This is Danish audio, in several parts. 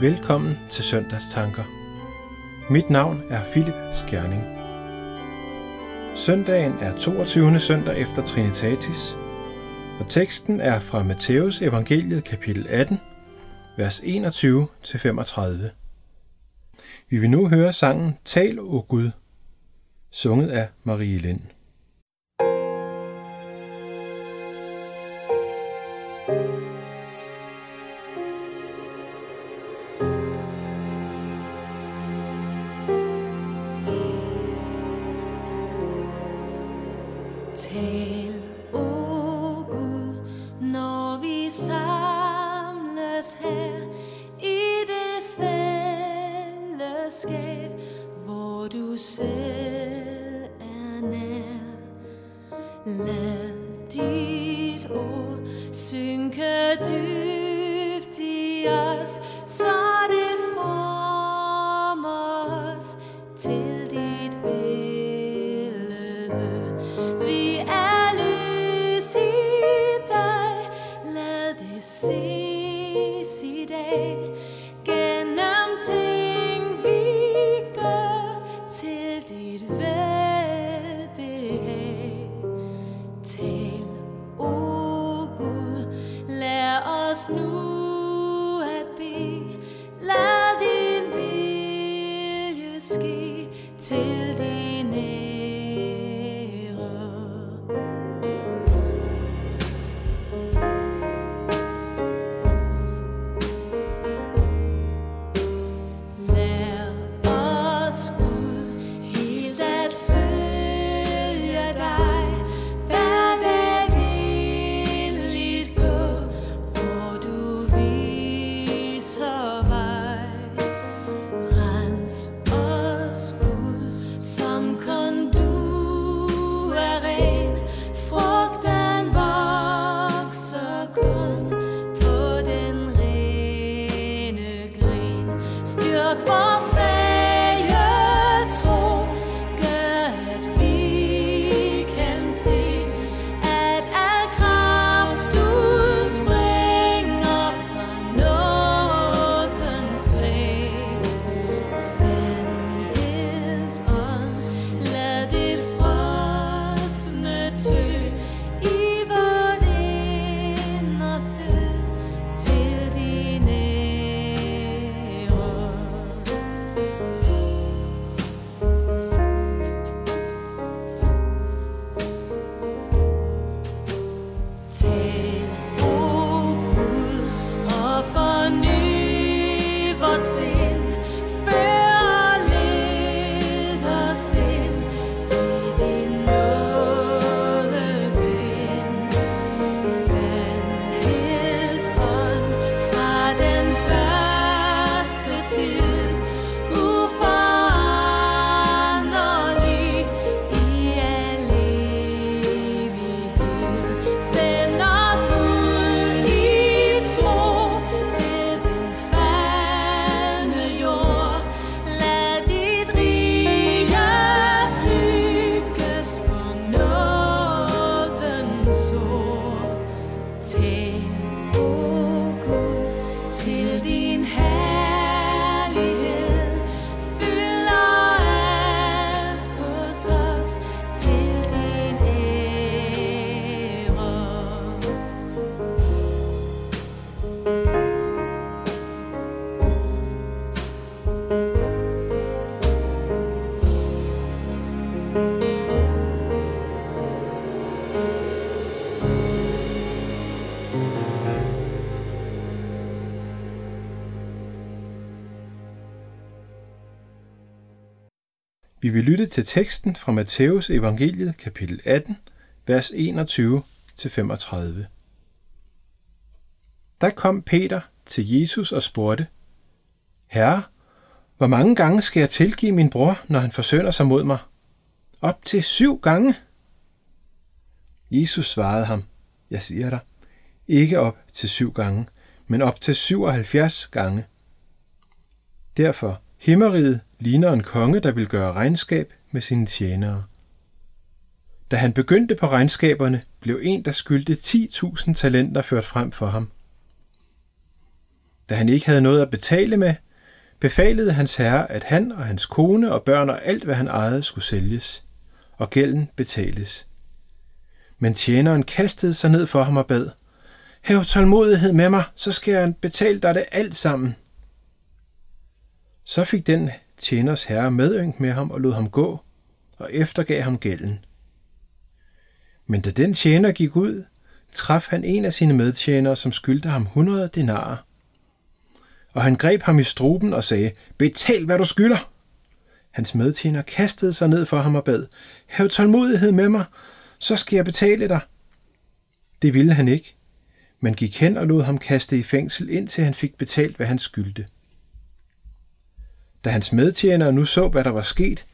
Velkommen til Søndagstanker. Mit navn er Philip Skjerning. Søndagen er 22. søndag efter Trinitatis, og teksten er fra Matthæus evangeliet kapitel 18, vers 21-35. Vi vil nu høre sangen Tal, o Gud, sunget af Marie Lind. Lad os nu at bede. Lad din vilje ske til Vi vil lytte til teksten fra Matthæus evangeliet kapitel 18, vers 21-35. Der kom Peter til Jesus og spurgte, Herre, hvor mange gange skal jeg tilgive min bror, når han forsønder sig mod mig? Op til syv gange? Jesus svarede ham, jeg siger dig, ikke op til syv gange, men op til 77 gange. Derfor, himmeriget ligner en konge, der vil gøre regnskab med sine tjenere. Da han begyndte på regnskaberne, blev en, der skyldte 10.000 talenter ført frem for ham. Da han ikke havde noget at betale med, befalede hans herre, at han og hans kone og børn og alt, hvad han ejede, skulle sælges, og gælden betales. Men tjeneren kastede sig ned for ham og bad, Hav tålmodighed med mig, så skal jeg betale dig det alt sammen. Så fik den tjeners herre medynk med ham og lod ham gå, og eftergav ham gælden. Men da den tjener gik ud, traf han en af sine medtjenere, som skyldte ham 100 denarer. Og han greb ham i struben og sagde, betal hvad du skylder. Hans medtjener kastede sig ned for ham og bad, hav tålmodighed med mig, så skal jeg betale dig. Det ville han ikke, men gik hen og lod ham kaste i fængsel, indtil han fik betalt, hvad han skyldte. Da hans medtjenere nu så, hvad der var sket,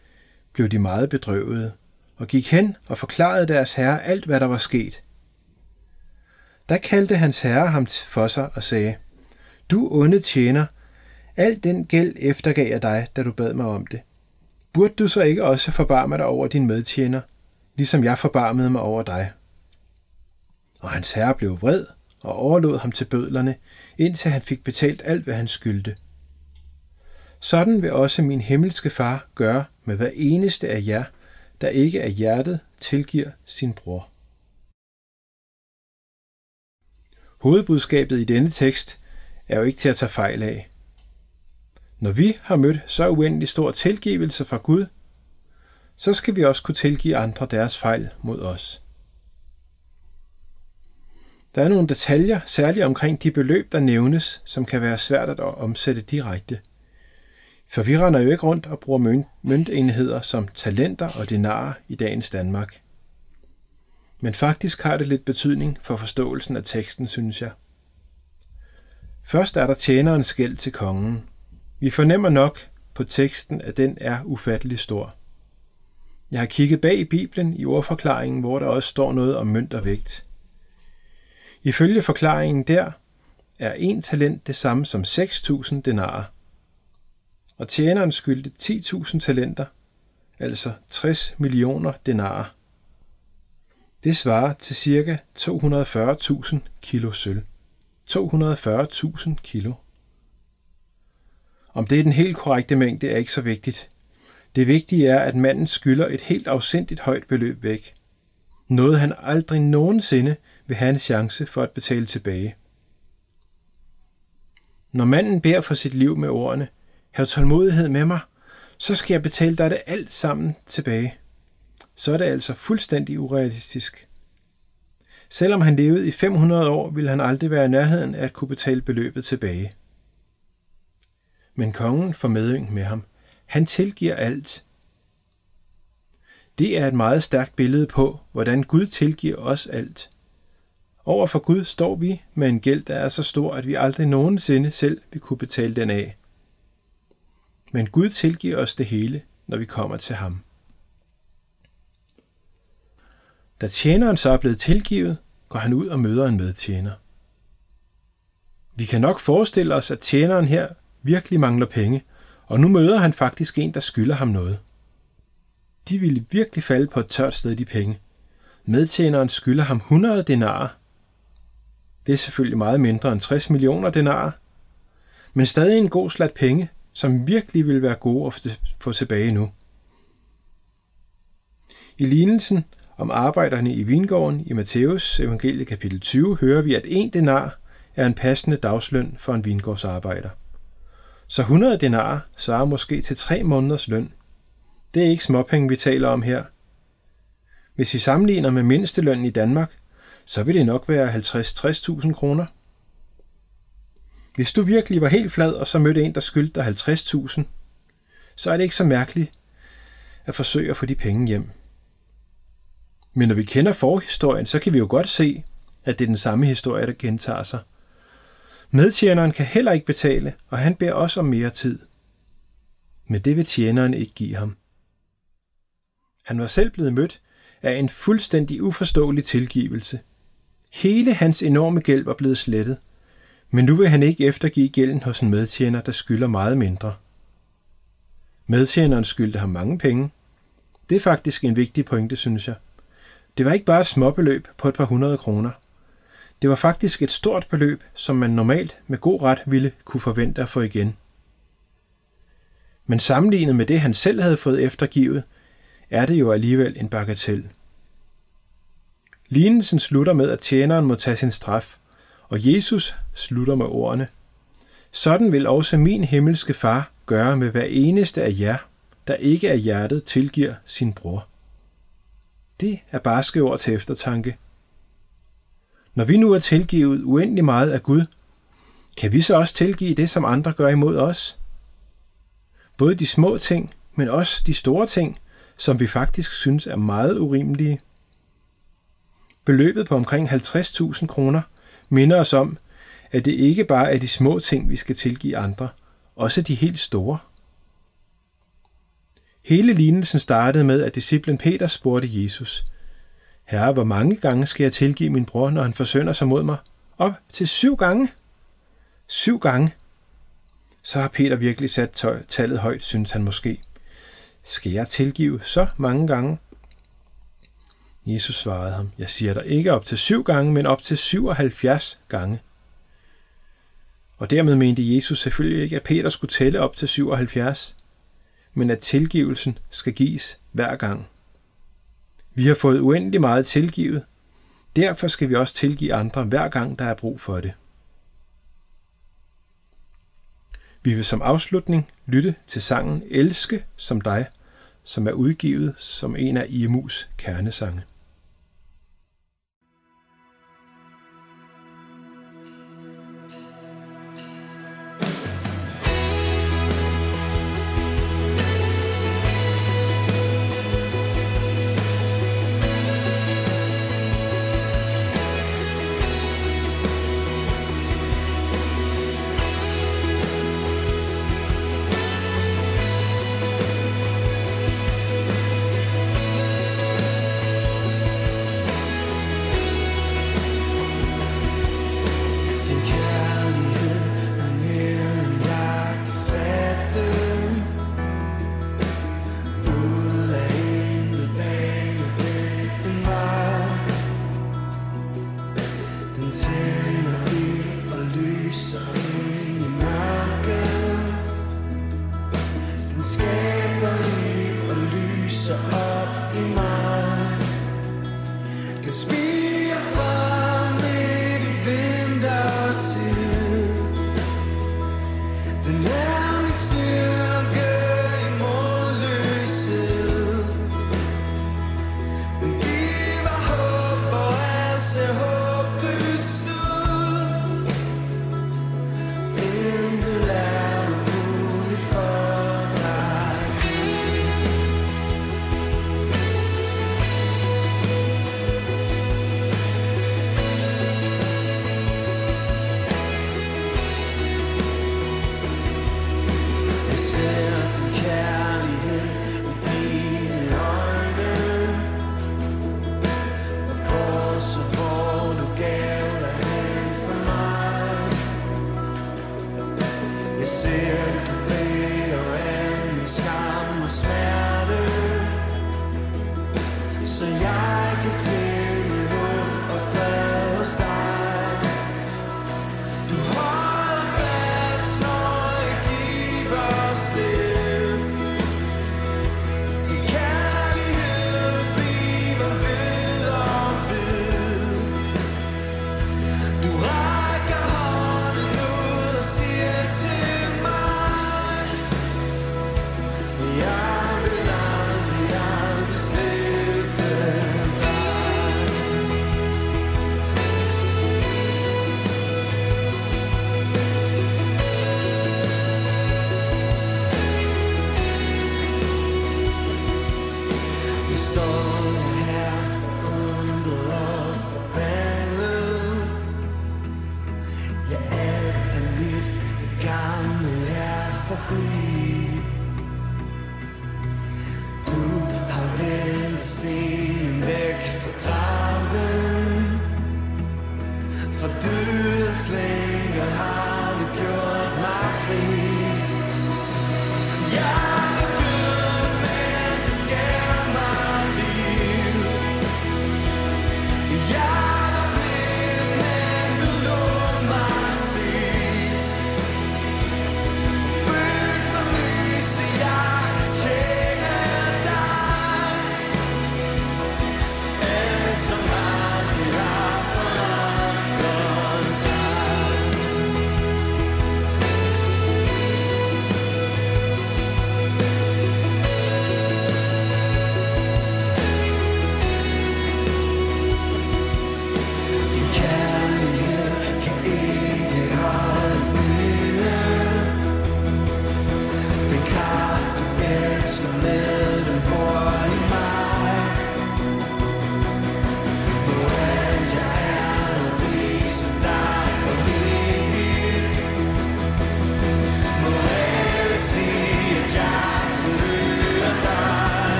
blev de meget bedrøvede, og gik hen og forklarede deres herre alt, hvad der var sket. Da kaldte hans herre ham for sig og sagde, Du onde tjener, al den gæld eftergav jeg dig, da du bad mig om det. Burde du så ikke også forbarme dig over din medtjener, ligesom jeg forbarmede mig over dig? Og hans herre blev vred og overlod ham til bødlerne, indtil han fik betalt alt, hvad han skyldte. Sådan vil også min himmelske far gøre med hver eneste af jer, der ikke af hjertet tilgiver sin bror. Hovedbudskabet i denne tekst er jo ikke til at tage fejl af. Når vi har mødt så uendelig stor tilgivelse fra Gud, så skal vi også kunne tilgive andre deres fejl mod os. Der er nogle detaljer, særligt omkring de beløb, der nævnes, som kan være svært at omsætte direkte. For vi render jo ikke rundt og bruger møntenheder som talenter og dinarer i dagens Danmark. Men faktisk har det lidt betydning for forståelsen af teksten, synes jeg. Først er der tjenerens gæld til kongen. Vi fornemmer nok på teksten, at den er ufattelig stor. Jeg har kigget bag i Bibelen i ordforklaringen, hvor der også står noget om mønt og vægt. Ifølge forklaringen der er en talent det samme som 6.000 denarer. Og tjeneren skyldte 10.000 talenter, altså 60 millioner denarer. Det svarer til ca. 240.000 kilo sølv. 240.000 kilo. Om det er den helt korrekte mængde er ikke så vigtigt. Det vigtige er, at manden skylder et helt afsindigt højt beløb væk. Noget han aldrig nogensinde vil have en chance for at betale tilbage. Når manden beder for sit liv med ordene, Hav tålmodighed med mig, så skal jeg betale dig det alt sammen tilbage. Så er det altså fuldstændig urealistisk. Selvom han levede i 500 år, ville han aldrig være i nærheden af at kunne betale beløbet tilbage. Men kongen får medyng med ham. Han tilgiver alt. Det er et meget stærkt billede på, hvordan Gud tilgiver os alt. Over for Gud står vi med en gæld, der er så stor, at vi aldrig nogensinde selv vil kunne betale den af. Men Gud tilgiver os det hele, når vi kommer til ham. Da tjeneren så er blevet tilgivet, går han ud og møder en medtjener. Vi kan nok forestille os, at tjeneren her virkelig mangler penge, og nu møder han faktisk en, der skylder ham noget. De ville virkelig falde på et tørt sted, de penge. Medtjeneren skylder ham 100 denarer. Det er selvfølgelig meget mindre end 60 millioner denarer, men stadig en god slat penge, som virkelig vil være gode at få tilbage nu. I lignelsen om arbejderne i vingården i Matthæus evangelie kapitel 20 hører vi, at en denar er en passende dagsløn for en vingårdsarbejder. Så 100 denar svarer måske til tre måneders løn. Det er ikke småpenge, vi taler om her. Hvis vi sammenligner med mindstelønnen i Danmark, så vil det nok være 50-60.000 kroner. Hvis du virkelig var helt flad, og så mødte en, der skyldte dig 50.000, så er det ikke så mærkeligt at forsøge at få de penge hjem. Men når vi kender forhistorien, så kan vi jo godt se, at det er den samme historie, der gentager sig. Medtjeneren kan heller ikke betale, og han beder også om mere tid. Men det vil tjeneren ikke give ham. Han var selv blevet mødt af en fuldstændig uforståelig tilgivelse. Hele hans enorme gæld var blevet slettet, men nu vil han ikke eftergive gælden hos en medtjener, der skylder meget mindre. Medtjeneren skyldte ham mange penge. Det er faktisk en vigtig pointe, synes jeg. Det var ikke bare et småbeløb på et par hundrede kroner. Det var faktisk et stort beløb, som man normalt med god ret ville kunne forvente at få igen. Men sammenlignet med det, han selv havde fået eftergivet, er det jo alligevel en bagatel. Lignelsen slutter med, at tjeneren må tage sin straf, og Jesus slutter med ordene. Sådan vil også min himmelske far gøre med hver eneste af jer, der ikke af hjertet tilgiver sin bror. Det er barske ord til eftertanke. Når vi nu er tilgivet uendelig meget af Gud, kan vi så også tilgive det, som andre gør imod os? Både de små ting, men også de store ting, som vi faktisk synes er meget urimelige. Beløbet på omkring 50.000 kroner minder os om, at det ikke bare er de små ting, vi skal tilgive andre, også de helt store. Hele lignelsen startede med, at disciplen Peter spurgte Jesus, Herre, hvor mange gange skal jeg tilgive min bror, når han forsønder sig mod mig? Op til syv gange. Syv gange. Så har Peter virkelig sat tallet højt, synes han måske. Skal jeg tilgive så mange gange? Jesus svarede ham, jeg siger dig ikke op til syv gange, men op til 77 gange. Og dermed mente Jesus selvfølgelig ikke, at Peter skulle tælle op til 77, men at tilgivelsen skal gives hver gang. Vi har fået uendelig meget tilgivet, derfor skal vi også tilgive andre hver gang, der er brug for det. Vi vil som afslutning lytte til sangen Elske som dig, som er udgivet som en af IMU's kernesange.